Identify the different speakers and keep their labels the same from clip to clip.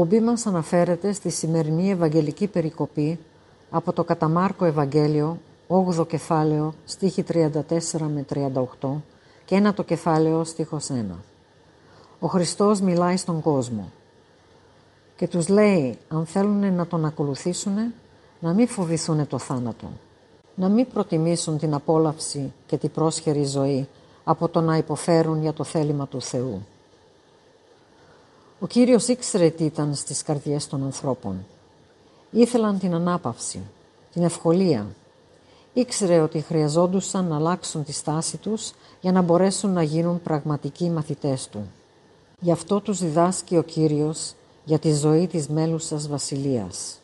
Speaker 1: Εκπομπή μας αναφέρεται στη σημερινή Ευαγγελική Περικοπή από το Καταμάρκο Ευαγγέλιο, 8ο κεφάλαιο, στίχη 34 με 38 και ένα το κεφάλαιο, στίχος 1. Ο Χριστός μιλάει στον κόσμο και τους λέει αν θέλουν να τον ακολουθήσουν να μην φοβηθούν το θάνατο, να μην προτιμήσουν την απόλαυση και την πρόσχερη ζωή από το να υποφέρουν για το θέλημα του Θεού. Ο Κύριος ήξερε τι ήταν στις καρδιές των ανθρώπων. Ήθελαν την ανάπαυση, την ευκολία. Ήξερε ότι χρειαζόντουσαν να αλλάξουν τη στάση τους για να μπορέσουν να γίνουν πραγματικοί μαθητές Του. Γι' αυτό τους διδάσκει ο Κύριος για τη ζωή της μέλουσας βασιλείας.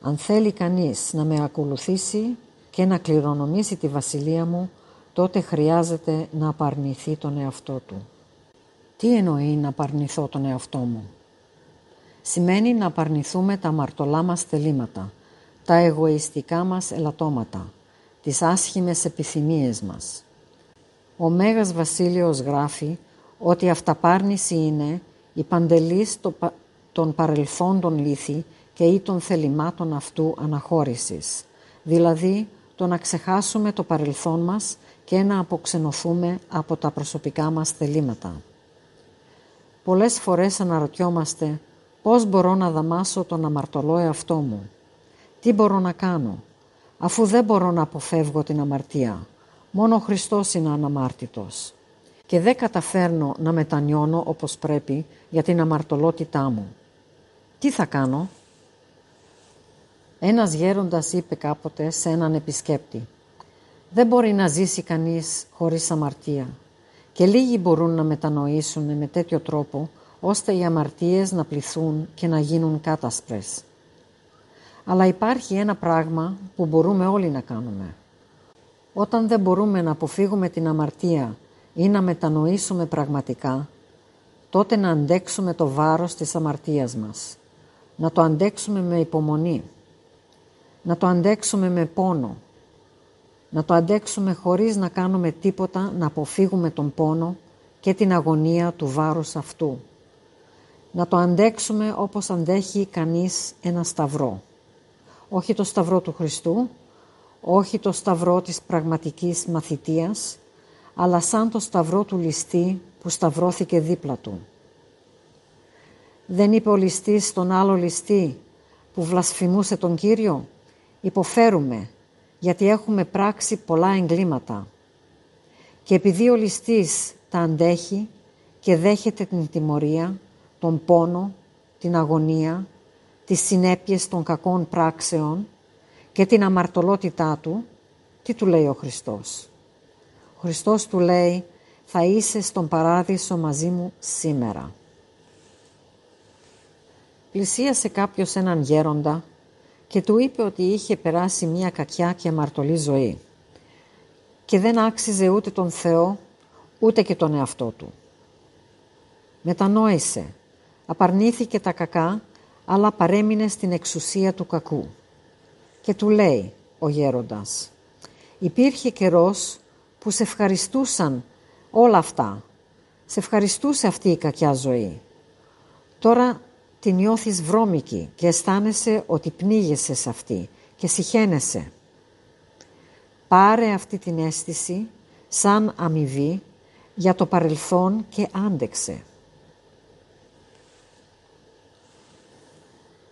Speaker 1: Αν θέλει κανείς να με ακολουθήσει και να κληρονομήσει τη βασιλεία μου, τότε χρειάζεται να απαρνηθεί τον εαυτό του. Τι εννοεί να απαρνηθώ τον εαυτό μου; Σημαίνει να απαρνηθούμε τα μαρτωλά μας θελήματα, τα εγωιστικά μας ελαττώματα, τις άσχημες επιθυμίες μας. Ο Μέγας Βασίλειος γράφει ότι αυταπάρνηση είναι η παντελής των παρελθόντων λύθη και ή των θελημάτων αυτού αναχώρησης, δηλαδή το να ξεχάσουμε το παρελθόν μας και να αποξενωθούμε από τα προσωπικά μας θελήματα. Πολλές φορές αναρωτιόμαστε πώς μπορώ να δαμάσω τον αμαρτωλό εαυτό μου; Τι μπορώ να κάνω, αφού δεν μπορώ να αποφεύγω την αμαρτία; Μόνο ο Χριστός είναι αναμάρτητος. Και δεν καταφέρνω να μετανιώνω όπως πρέπει για την αμαρτωλότητά μου. Τι θα κάνω; Ένας γέροντας είπε κάποτε σε έναν επισκέπτη «Δεν μπορεί να ζήσει κανείς χωρίς αμαρτία και λίγοι μπορούν να μετανοήσουν με τέτοιο τρόπο ώστε οι αμαρτίες να πληθούν και να γίνουν κάτασπρες. Αλλά υπάρχει ένα πράγμα που μπορούμε όλοι να κάνουμε. Όταν δεν μπορούμε να αποφύγουμε την αμαρτία ή να μετανοήσουμε πραγματικά, τότε να αντέξουμε το βάρος της αμαρτίας μας. Να το αντέξουμε με υπομονή. Να το αντέξουμε με πόνο να το αντέξουμε χωρίς να κάνουμε τίποτα να αποφύγουμε τον πόνο και την αγωνία του βάρους αυτού. Να το αντέξουμε όπως αντέχει κανείς ένα σταυρό. Όχι το σταυρό του Χριστού, όχι το σταυρό της πραγματικής μαθητείας, αλλά σαν το σταυρό του ληστή που σταυρώθηκε δίπλα του. Δεν είπε ο ληστής στον άλλο ληστή που βλασφημούσε τον Κύριο; «Υποφέρουμε, γιατί έχουμε πράξει πολλά εγκλήματα. Και επειδή ο ληστής τα αντέχει και δέχεται την τιμωρία, τον πόνο, την αγωνία, τις συνέπειες των κακών πράξεων και την αμαρτωλότητά του, τι του λέει ο Χριστός; Ο Χριστός του λέει «Θα είσαι στον παράδεισο μαζί μου σήμερα». Πλησίασε κάποιος έναν γέροντα και του είπε ότι είχε περάσει μια κακιά και αμαρτωλή ζωή και δεν άξιζε ούτε τον Θεό ούτε και τον εαυτό του. Μετανόησε, απαρνήθηκε τα κακά αλλά παρέμεινε στην εξουσία του κακού. Και του λέει ο γέροντας «Υπήρχε καιρός που σε ευχαριστούσαν όλα αυτά. Σε ευχαριστούσε αυτή η κακιά ζωή. Τώρα την νιώθεις βρώμικη και αισθάνεσαι ότι πνίγεσαι σε αυτή και συχαίνεσαι. Πάρε αυτή την αίσθηση σαν αμοιβή για το παρελθόν και άντεξε.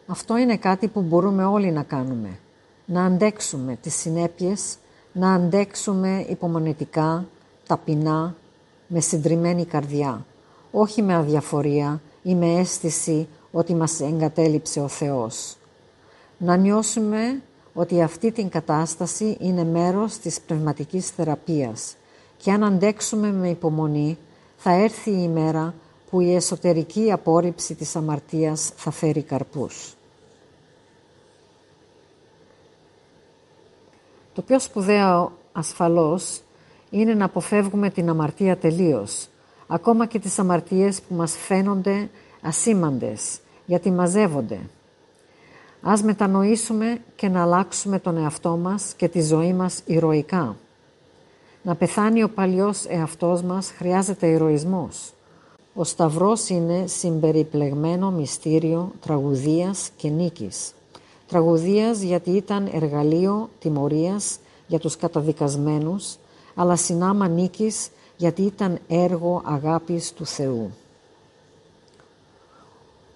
Speaker 1: Αυτό είναι κάτι που μπορούμε όλοι να κάνουμε. Να αντέξουμε τις συνέπειες, να αντέξουμε υπομονετικά, ταπεινά, με συντριμμένη καρδιά. Όχι με αδιαφορία ή με αίσθηση ότι μας εγκατέλειψε ο Θεός. να νιώσουμε ότι αυτή την κατάσταση είναι μέρος της πνευματικής θεραπείας και αν αντέξουμε με υπομονή θα έρθει η ημέρα που η εσωτερική απόρριψη της αμαρτίας θα φέρει καρπούς. Το πιο σπουδαίο ασφαλώς είναι να αποφεύγουμε την αμαρτία τελείως, ακόμα και τις αμαρτίες που μας φαίνονται ασήμαντες, γιατί μαζεύονται. Ας μετανοήσουμε και να αλλάξουμε τον εαυτό μας και τη ζωή μας ηρωικά. Να πεθάνει ο παλιός εαυτός μας χρειάζεται ηρωισμός. Ο Σταυρός είναι συμπεριπλεγμένο μυστήριο τραγουδίας και νίκης. Τραγουδίας γιατί ήταν εργαλείο τιμωρίας για τους καταδικασμένους, αλλά συνάμα νίκης γιατί ήταν έργο αγάπης του Θεού.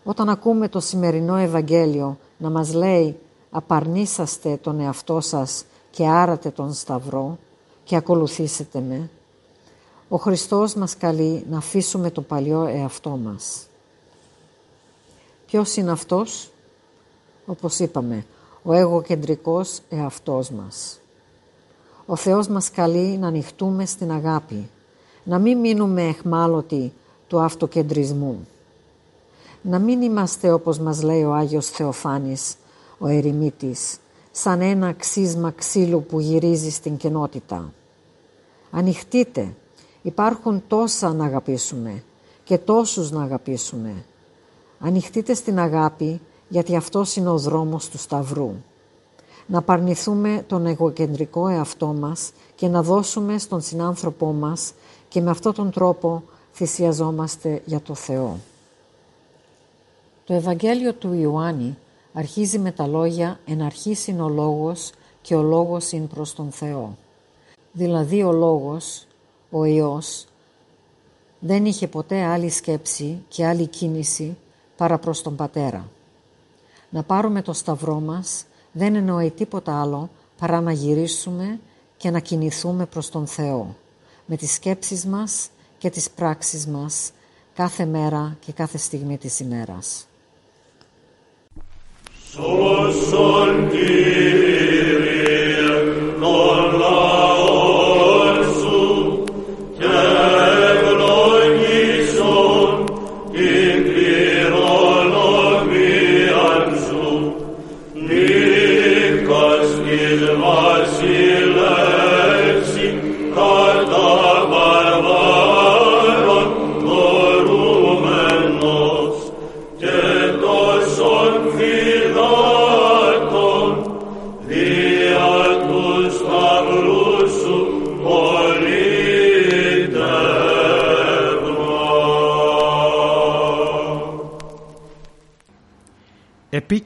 Speaker 1: Όταν ακούμε το σημερινό Ευαγγέλιο να μας λέει «Απαρνήσαστε τον εαυτό σας και άρατε τον Σταυρό και ακολουθήσετε με», ο Χριστός μας καλεί να αφήσουμε το παλιό εαυτό μας. Ποιος είναι αυτός; Όπως είπαμε, ο εγωκεντρικός εαυτός μας. Ο Θεός μας καλεί να ανοιχτούμε στην αγάπη, να μην μείνουμε εχμάλωτοι του αυτοκεντρισμού. Να μην είμαστε όπως μας λέει ο Άγιος Θεοφάνης, ο ερημίτης, σαν ένα ξύσμα ξύλου που γυρίζει στην κενότητα. Ανοιχτείτε, υπάρχουν τόσα να αγαπήσουμε και τόσους να αγαπήσουμε. Ανοιχτείτε στην αγάπη γιατί αυτός είναι ο δρόμος του Σταυρού. Να παρνηθούμε τον εγωκεντρικό εαυτό μας και να δώσουμε στον συνάνθρωπό μας και με αυτόν τον τρόπο θυσιαζόμαστε για το Θεό. Το Ευαγγέλιο του Ιωάννη αρχίζει με τα λόγια «Εν αρχής είναι ο Λόγος και ο Λόγος είναι προς τον Θεό». Δηλαδή ο Λόγος, ο Υιός, δεν είχε ποτέ άλλη σκέψη και άλλη κίνηση παρά προς τον Πατέρα. Να πάρουμε το σταυρό μας δεν εννοεί τίποτα άλλο παρά να γυρίσουμε και να κινηθούμε προς τον Θεό με τις σκέψεις μας και τις πράξεις μας κάθε μέρα και κάθε στιγμή της ημέρας. So soldi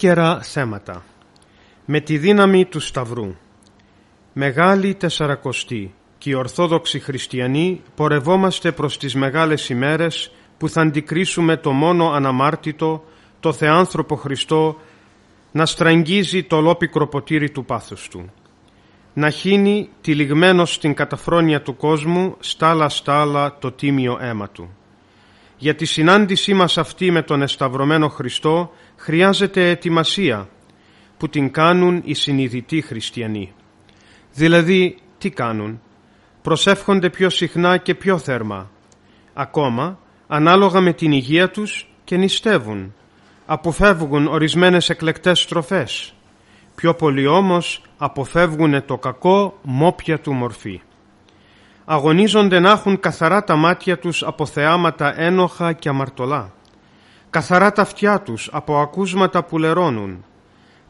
Speaker 2: επίκαιρα θέματα. Με τη δύναμη του Σταυρού. Μεγάλη Τεσσαρακοστή και οι Ορθόδοξοι Χριστιανοί πορευόμαστε προς τις μεγάλες ημέρες που θα αντικρίσουμε το μόνο αναμάρτητο, το Θεάνθρωπο Χριστό, να στραγγίζει το λόπικρο ποτήρι του πάθους Του. Να χύνει τυλιγμένο στην καταφρόνια του κόσμου στάλα στάλα το τίμιο αίμα Του. Για τη συνάντησή μας αυτή με τον Εσταυρωμένο Χριστό χρειάζεται ετοιμασία που την κάνουν οι συνειδητοί χριστιανοί. Δηλαδή, τι κάνουν; Προσεύχονται πιο συχνά και πιο θέρμα. Ακόμα, ανάλογα με την υγεία τους και νηστεύουν. Αποφεύγουν ορισμένες εκλεκτές στροφές. Πιο πολύ όμως αποφεύγουν το κακό μόπια του μορφή. Αγωνίζονται να έχουν καθαρά τα μάτια τους από θεάματα ένοχα και αμαρτωλά καθαρά τα αυτιά τους από ακούσματα που λερώνουν,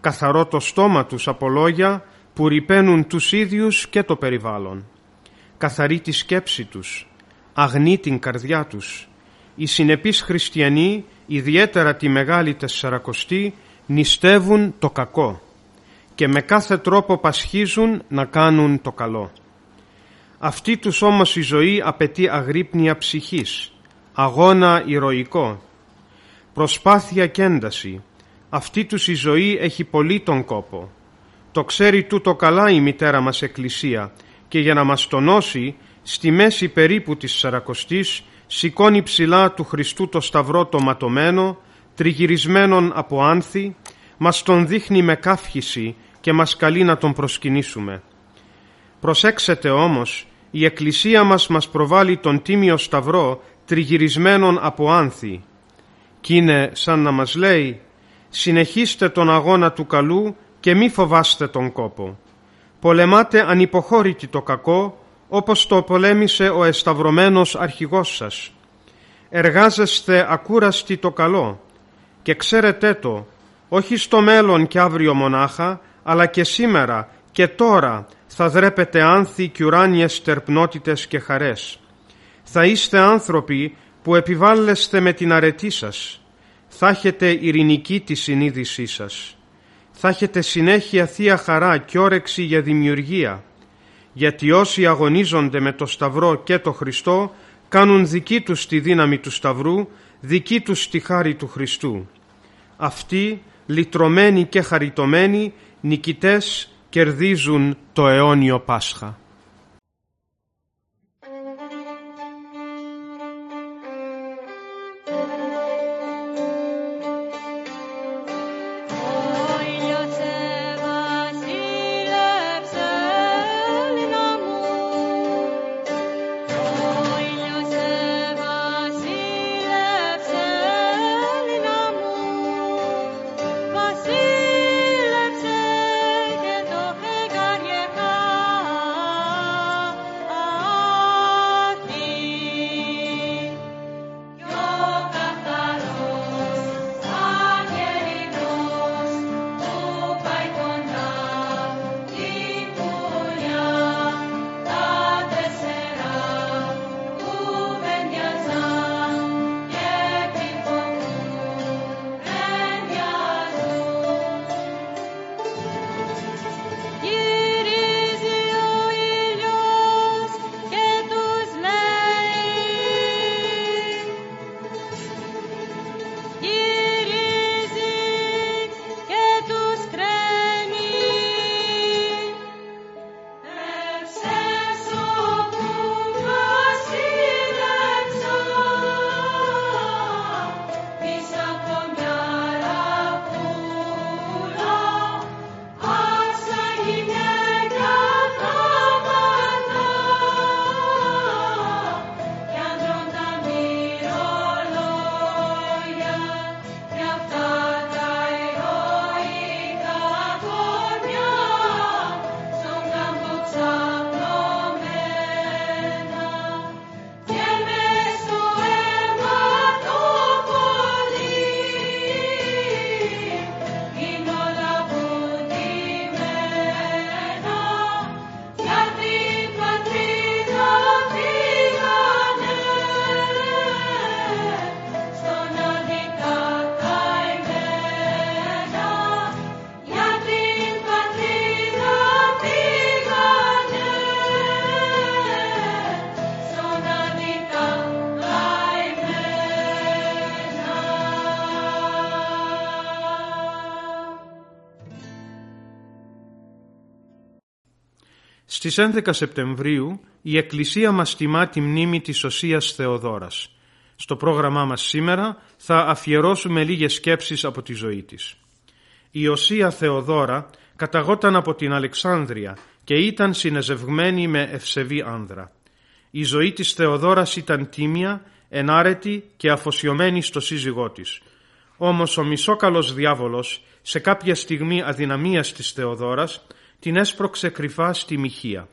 Speaker 2: καθαρό το στόμα τους από λόγια που ρηπαίνουν τους ίδιους και το περιβάλλον, καθαρή τη σκέψη τους, αγνή την καρδιά τους. Οι συνεπείς χριστιανοί, ιδιαίτερα τη Μεγάλη Τεσσαρακοστή, νηστεύουν το κακό και με κάθε τρόπο πασχίζουν να κάνουν το καλό. Αυτή τους όμως η ζωή απαιτεί αγρύπνια ψυχής, αγώνα ηρωικό, προσπάθεια και ένταση. Αυτή τους η ζωή έχει πολύ τον κόπο. Το ξέρει τούτο καλά η μητέρα μας Εκκλησία και για να μας τονώσει στη μέση περίπου της Σαρακοστής σηκώνει ψηλά του Χριστού το σταυρό το ματωμένο, τριγυρισμένον από άνθη, μας τον δείχνει με καύχηση και μας καλεί να τον προσκυνήσουμε. Προσέξετε όμως, η Εκκλησία μας μας προβάλλει τον Τίμιο Σταυρό τριγυρισμένον από άνθη κι είναι σαν να μας λέει «Συνεχίστε τον αγώνα του καλού και μη φοβάστε τον κόπο. Πολεμάτε ανυποχώρητη το κακό όπως το πολέμησε ο εσταυρωμένος αρχηγός σας. Εργάζεστε ακούραστη το καλό και ξέρετε το, όχι στο μέλλον και αύριο μονάχα, αλλά και σήμερα και τώρα θα δρέπετε άνθη και ουράνιες τερπνότητες και χαρές. Θα είστε άνθρωποι που επιβάλλεστε με την αρετή σας. Θα έχετε ειρηνική τη συνείδησή σας. Θα έχετε συνέχεια θεία χαρά και όρεξη για δημιουργία. Γιατί όσοι αγωνίζονται με το Σταυρό και το Χριστό κάνουν δική τους τη δύναμη του Σταυρού, δική τους τη χάρη του Χριστού. Αυτοί, λυτρωμένοι και χαριτωμένοι, νικητές κερδίζουν το αιώνιο Πάσχα. Στις 11 Σεπτεμβρίου η Εκκλησία μας τιμά τη μνήμη της Οσίας Θεοδόρας. Στο πρόγραμμά μας σήμερα θα αφιερώσουμε λίγες σκέψεις από τη ζωή της. Η Οσία Θεοδόρα καταγόταν από την Αλεξάνδρεια και ήταν συνεζευγμένη με ευσεβή άνδρα. Η ζωή της Θεοδόρας ήταν τίμια, ενάρετη και αφοσιωμένη στο σύζυγό της. Όμως ο μισόκαλος διάβολος σε κάποια στιγμή αδυναμίας της Θεοδόρας την έσπρωξε κρυφά στη μοιχεία.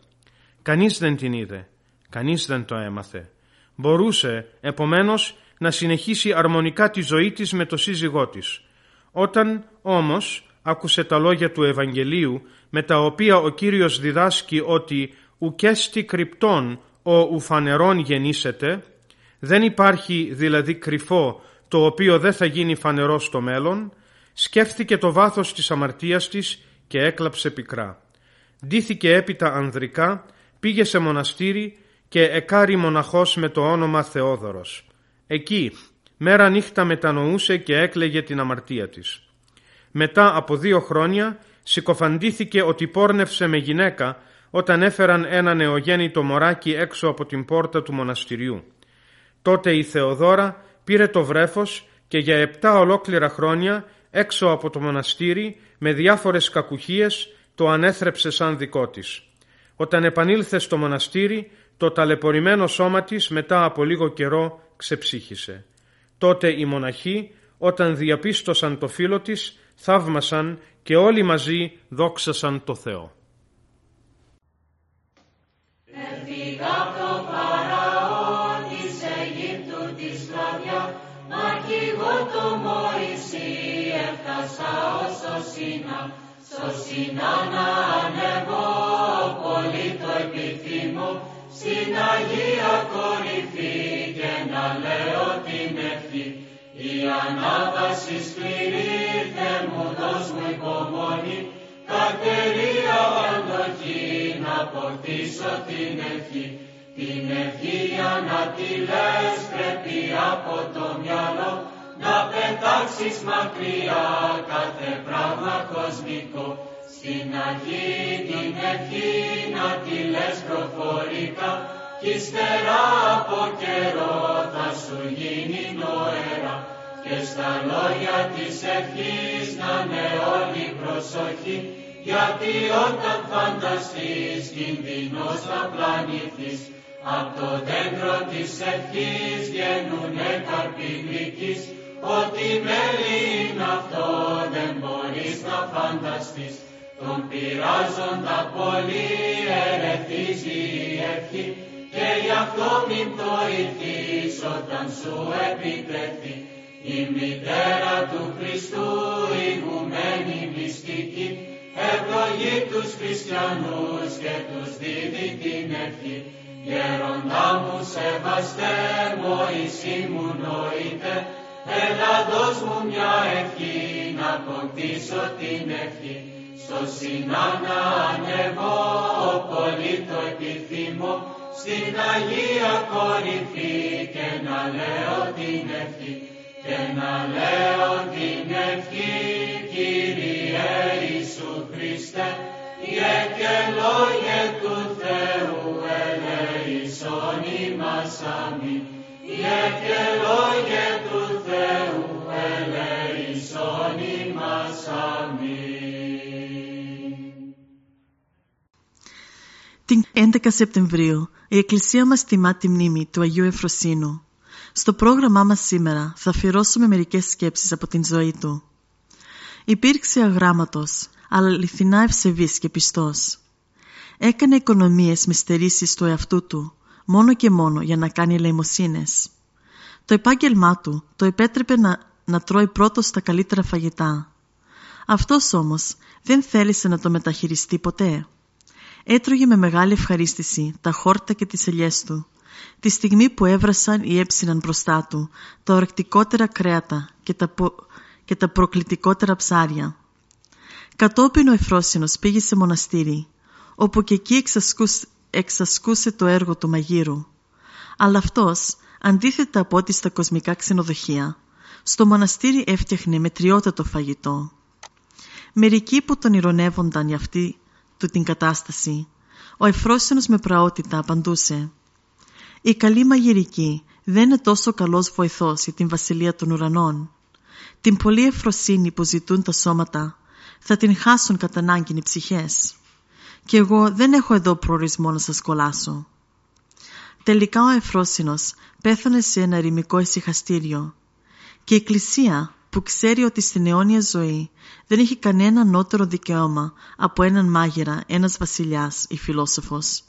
Speaker 2: Κανείς δεν την είδε, κανείς δεν το έμαθε. Μπορούσε, επομένως, να συνεχίσει αρμονικά τη ζωή της με το σύζυγό της. Όταν, όμως, άκουσε τα λόγια του Ευαγγελίου, με τα οποία ο Κύριος διδάσκει ότι «ουκέστη κρυπτών ο ουφανερών γεννήσεται», δεν υπάρχει δηλαδή κρυφό το οποίο δεν θα γίνει φανερό στο μέλλον, σκέφτηκε το βάθος της αμαρτίας της και έκλαψε πικρά. Ντύθηκε έπειτα ανδρικά, πήγε σε μοναστήρι και εκάρει μοναχός με το όνομα Θεόδωρος. Εκεί, μέρα νύχτα μετανοούσε και έκλαιγε την αμαρτία της. Μετά από δύο χρόνια συκοφαντήθηκε ότι πόρνευσε με γυναίκα όταν έφεραν ένα νεογέννητο μωράκι έξω από την πόρτα του μοναστηριού. Τότε η Θεοδόρα πήρε το βρέφος και για επτά ολόκληρα χρόνια έξω από το μοναστήρι με διάφορες κακουχίες το ανέθρεψε σαν δικό της. Όταν επανήλθε στο μοναστήρι το ταλαιπωρημένο σώμα της μετά από λίγο καιρό ξεψύχησε. Τότε οι μοναχοί όταν διαπίστωσαν το φίλο της θαύμασαν και όλοι μαζί δόξασαν το Θεό.
Speaker 3: Στο Σινά να ανεβώ, πολύ το επιθυμώ, στην Αγία κορυφή και να λέω την ευχή. Η ανάβαση σκληρή, Θε μου δώσ' μου υπομονή, κατερία αντοχή, να αποκτήσω την ευχή. Την ευχή για να τη λες πρέπει από το μυαλό, να πετάξεις μακριά κάθε πράγμα κοσμικό. Στην αρχή την ευχή να τη λες προφορικά. Κι ύστερα από καιρό θα σου γίνει νοέρα. Και στα λόγια της ευχής να είναι όλη προσοχή. Γιατί όταν φανταστείς κινδυνός θα πλανηθείς. Απ' το δέντρο της ευχής βγαίνουνε καρποί Ό,τι μέλη είναι αυτό δεν μπορείς να φανταστείς. Τον πειράζοντα πολύ ερεθίζει η ευχή και γι' αυτό μην πτωηθείς όταν σου επιτεθεί. Η μητέρα του Χριστού ηγουμένη μυστική ευλογεί τους χριστιανούς και τους δίδει την ευχή. Γέροντά μου σεβαστέ, Μωυσή μου νοείτε, Έλα δώσ' μου μια ευχή να αποκτήσω την ευχή. Στο Σινά να ανεβώ, πολύ το επιθυμώ, στην Αγία κορυφή και να λέω την ευχή. Και να λέω την ευχή, Κύριε Ιησού Χριστέ, Ιε και λόγια του Θεού ελέησον ημάς αμήν. Ιε και λόγια του
Speaker 4: Την 11 Σεπτεμβρίου η Εκκλησία μας τιμά τη μνήμη του Αγίου Εφροσύνου. Στο πρόγραμμά μας σήμερα θα αφιερώσουμε μερικές σκέψεις από την ζωή του. Υπήρξε αγράμματος, αλλά αληθινά ευσεβής και πιστός. Έκανε οικονομίες με στερήσεις του εαυτού του, μόνο και μόνο για να κάνει ελεημοσύνες. Το επάγγελμά του το επέτρεπε να, να τρώει πρώτος τα καλύτερα φαγητά. Αυτός όμως δεν θέλησε να το μεταχειριστεί ποτέ. Έτρωγε με μεγάλη ευχαρίστηση τα χόρτα και τις ελιές του, τη στιγμή που έβρασαν ή έψιναν μπροστά του τα ορεκτικότερα κρέατα και τα, και τα προκλητικότερα ψάρια. Κατόπιν ο Εφρόσινος πήγε σε μοναστήρι, όπου και εκεί εξασκούσε, εξασκούσε το έργο του μαγείρου. Αλλά αυτός, αντίθετα από ό,τι στα κοσμικά ξενοδοχεία, στο μοναστήρι έφτιαχνε μετριότατο φαγητό. Μερικοί που τον ηρωνεύονταν για αυτή του την κατάσταση, ο Εφρόσινος με πραότητα απαντούσε «Η καλή μαγειρική δεν είναι τόσο καλός βοηθός για την βασιλεία των ουρανών. Την πολλή εφροσύνη που ζητούν τα σώματα θα την χάσουν κατά ανάγκη οι ψυχές. Και εγώ δεν έχω εδώ προορισμό να σας κολλάσω». Τελικά ο Εφρόσινος πέθανε σε ένα ερημικό ησυχαστήριο και η Εκκλησία που ξέρει ότι στην αιώνια ζωή δεν έχει κανένα νότερο δικαίωμα από έναν μάγειρα, ένας βασιλιάς ή φιλόσοφος.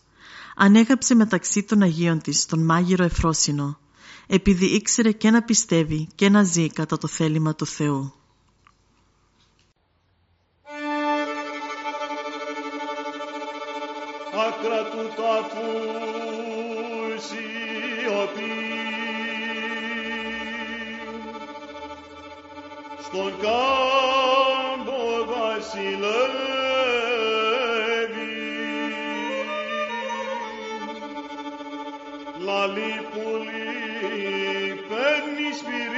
Speaker 4: Ανέγραψε μεταξύ των Αγίων της τον μάγειρο Εφρόσινο, επειδή ήξερε και να πιστεύει και να ζει κατά το θέλημα του Θεού.
Speaker 5: Άκρα του τάφου στον κάμπο βασιλεύει. Λαλή πουλί παίρνεις σπυρί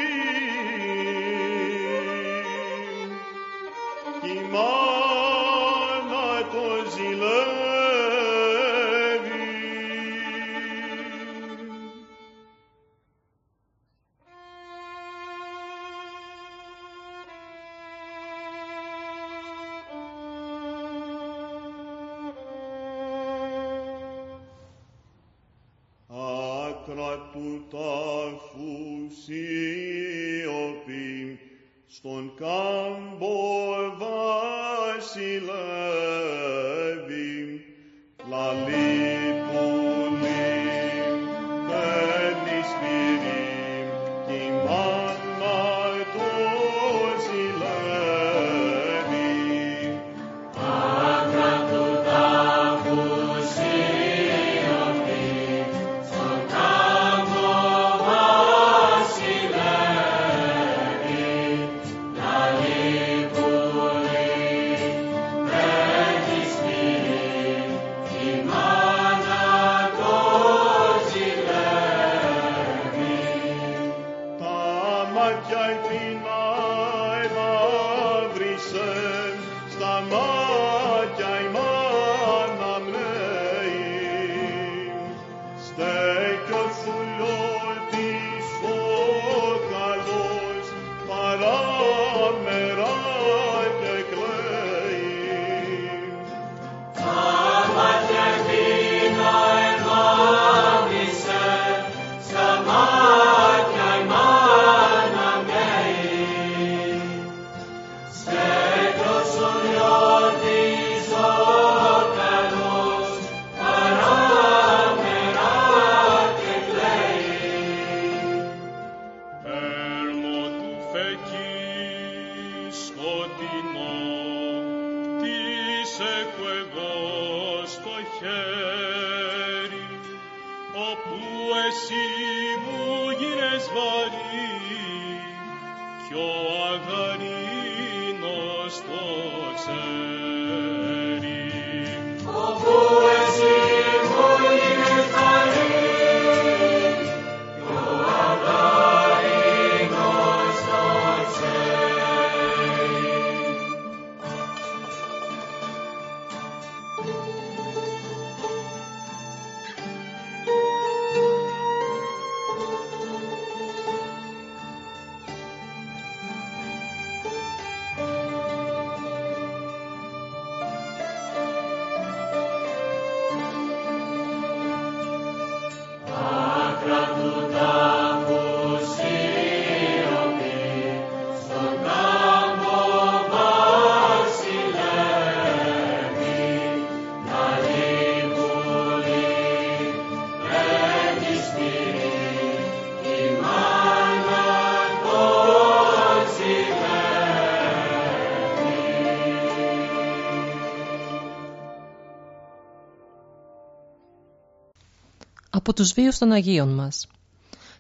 Speaker 6: από τους βίους των Αγίων μας.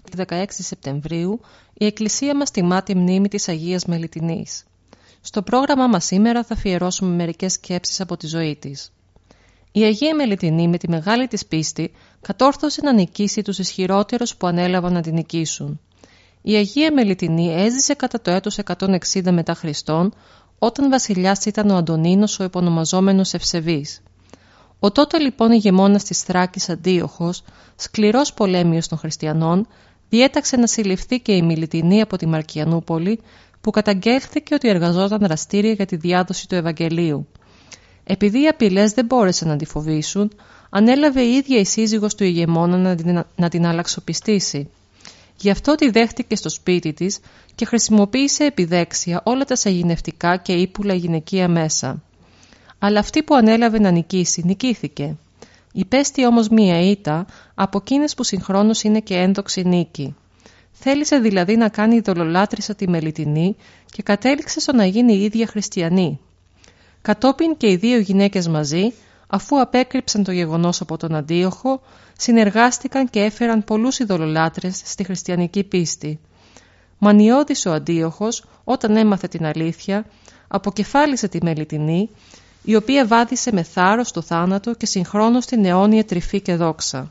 Speaker 6: Τη 16 Σεπτεμβρίου η Εκκλησία μας τιμά τη μνήμη της Αγίας Μελιτινής. Στο πρόγραμμά μας σήμερα θα αφιερώσουμε μερικές σκέψεις από τη ζωή της. Η Αγία Μελιτινή με τη μεγάλη της πίστη κατόρθωσε να νικήσει τους ισχυρότερους που ανέλαβαν να την νικήσουν. Η Αγία Μελιτινή έζησε κατά το έτος 160 μετά Χριστόν όταν βασιλιάς ήταν ο Αντωνίνος ο επωνομαζόμενος Ευσεβής. Ο τότε λοιπόν ηγεμόνας της Θράκης Αντίοχος, σκληρός πολέμιος των χριστιανών, διέταξε να συλληφθεί και η Μιλιτινή από τη Μαρκιανούπολη, που καταγγέλθηκε ότι εργαζόταν δραστήρια για τη διάδοση του Ευαγγελίου. Επειδή οι απειλές δεν μπόρεσαν να τη φοβήσουν, ανέλαβε η ίδια η σύζυγος του ηγεμόνα να την, να την αλλαξοπιστήσει. Γι' αυτό τη δέχτηκε στο σπίτι της και χρησιμοποίησε επιδέξια όλα τα σαγηνευτικά και ύπουλα γυναικεία μέσα. Αλλά αυτή που ανέλαβε να νικήσει, νικήθηκε. Υπέστη όμως μία ήττα από εκείνες που συγχρόνως είναι και ένδοξη νίκη. Θέλησε δηλαδή να κάνει ειδωλολάτρησα τη Μελιτινή και κατέληξε στο να γίνει η ίδια χριστιανή. Κατόπιν και οι δύο γυναίκες μαζί, αφού απέκρυψαν το γεγονός από τον Αντίοχο, συνεργάστηκαν και έφεραν πολλούς ειδωλολάτρες στη χριστιανική πίστη. Μανιώδης ο Αντίοχος, όταν έμαθε την αλήθεια, αποκεφάλισε τη Μελιτινή, η οποία βάδισε με θάρρος το θάνατο και συγχρόνως την αιώνια τρυφή και δόξα.